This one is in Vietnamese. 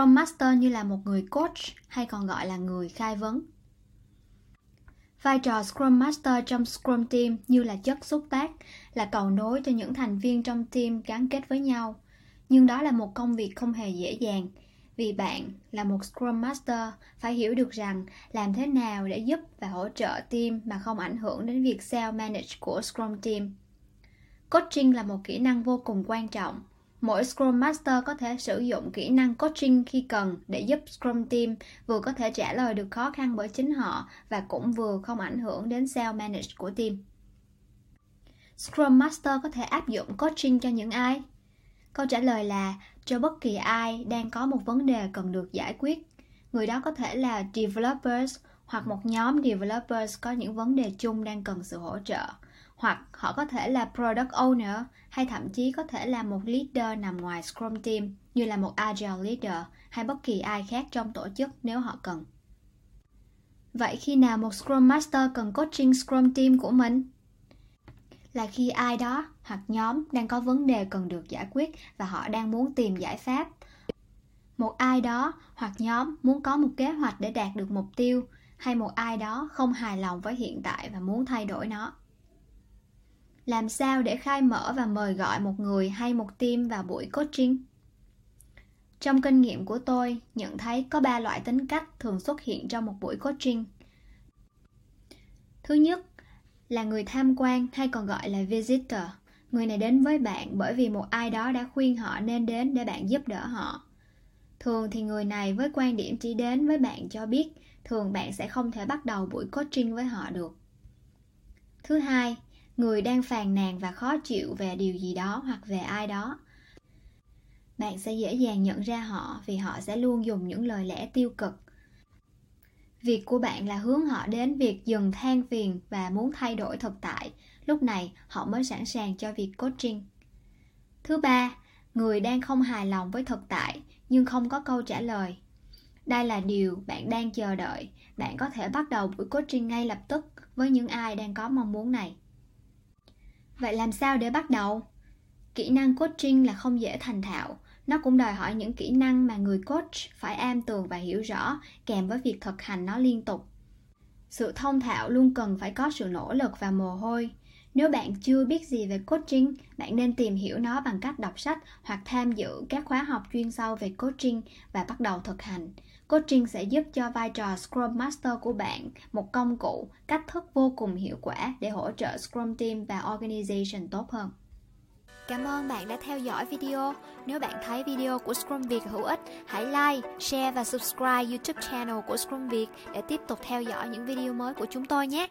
Scrum Master như là một người coach hay còn gọi là người khai vấn. Vai trò Scrum Master trong Scrum Team như là chất xúc tác, là cầu nối cho những thành viên trong team gắn kết với nhau. Nhưng đó là một công việc không hề dễ dàng, vì bạn là một Scrum Master phải hiểu được rằng làm thế nào để giúp và hỗ trợ team mà không ảnh hưởng đến việc self-manage của Scrum Team. Coaching là một kỹ năng vô cùng quan trọng Mỗi Scrum Master có thể sử dụng kỹ năng coaching khi cần để giúp Scrum Team vừa có thể trả lời được khó khăn bởi chính họ và cũng vừa không ảnh hưởng đến self manage của team. Scrum Master có thể áp dụng coaching cho những ai? Câu trả lời là, cho bất kỳ ai đang có một vấn đề cần được giải quyết. Người đó có thể là developers hoặc một nhóm developers có những vấn đề chung đang cần sự hỗ trợ hoặc họ có thể là product owner, hay thậm chí có thể là một leader nằm ngoài Scrum team, như là một agile leader hay bất kỳ ai khác trong tổ chức nếu họ cần. Vậy khi nào một Scrum Master cần coaching Scrum team của mình? Là khi ai đó hoặc nhóm đang có vấn đề cần được giải quyết và họ đang muốn tìm giải pháp. Một ai đó hoặc nhóm muốn có một kế hoạch để đạt được mục tiêu, hay một ai đó không hài lòng với hiện tại và muốn thay đổi nó làm sao để khai mở và mời gọi một người hay một team vào buổi coaching? Trong kinh nghiệm của tôi, nhận thấy có ba loại tính cách thường xuất hiện trong một buổi coaching. Thứ nhất, là người tham quan hay còn gọi là visitor. Người này đến với bạn bởi vì một ai đó đã khuyên họ nên đến để bạn giúp đỡ họ. Thường thì người này với quan điểm chỉ đến với bạn cho biết, thường bạn sẽ không thể bắt đầu buổi coaching với họ được. Thứ hai người đang phàn nàn và khó chịu về điều gì đó hoặc về ai đó. Bạn sẽ dễ dàng nhận ra họ vì họ sẽ luôn dùng những lời lẽ tiêu cực. Việc của bạn là hướng họ đến việc dừng than phiền và muốn thay đổi thực tại. Lúc này, họ mới sẵn sàng cho việc coaching. Thứ ba, người đang không hài lòng với thực tại nhưng không có câu trả lời. Đây là điều bạn đang chờ đợi. Bạn có thể bắt đầu buổi coaching ngay lập tức với những ai đang có mong muốn này. Vậy làm sao để bắt đầu? Kỹ năng coaching là không dễ thành thạo, nó cũng đòi hỏi những kỹ năng mà người coach phải am tường và hiểu rõ kèm với việc thực hành nó liên tục. Sự thông thạo luôn cần phải có sự nỗ lực và mồ hôi. Nếu bạn chưa biết gì về coaching, bạn nên tìm hiểu nó bằng cách đọc sách hoặc tham dự các khóa học chuyên sâu về coaching và bắt đầu thực hành. Coaching sẽ giúp cho vai trò Scrum Master của bạn một công cụ, cách thức vô cùng hiệu quả để hỗ trợ Scrum Team và Organization tốt hơn. Cảm ơn bạn đã theo dõi video. Nếu bạn thấy video của Scrum Việt hữu ích, hãy like, share và subscribe YouTube channel của Scrum Việt để tiếp tục theo dõi những video mới của chúng tôi nhé.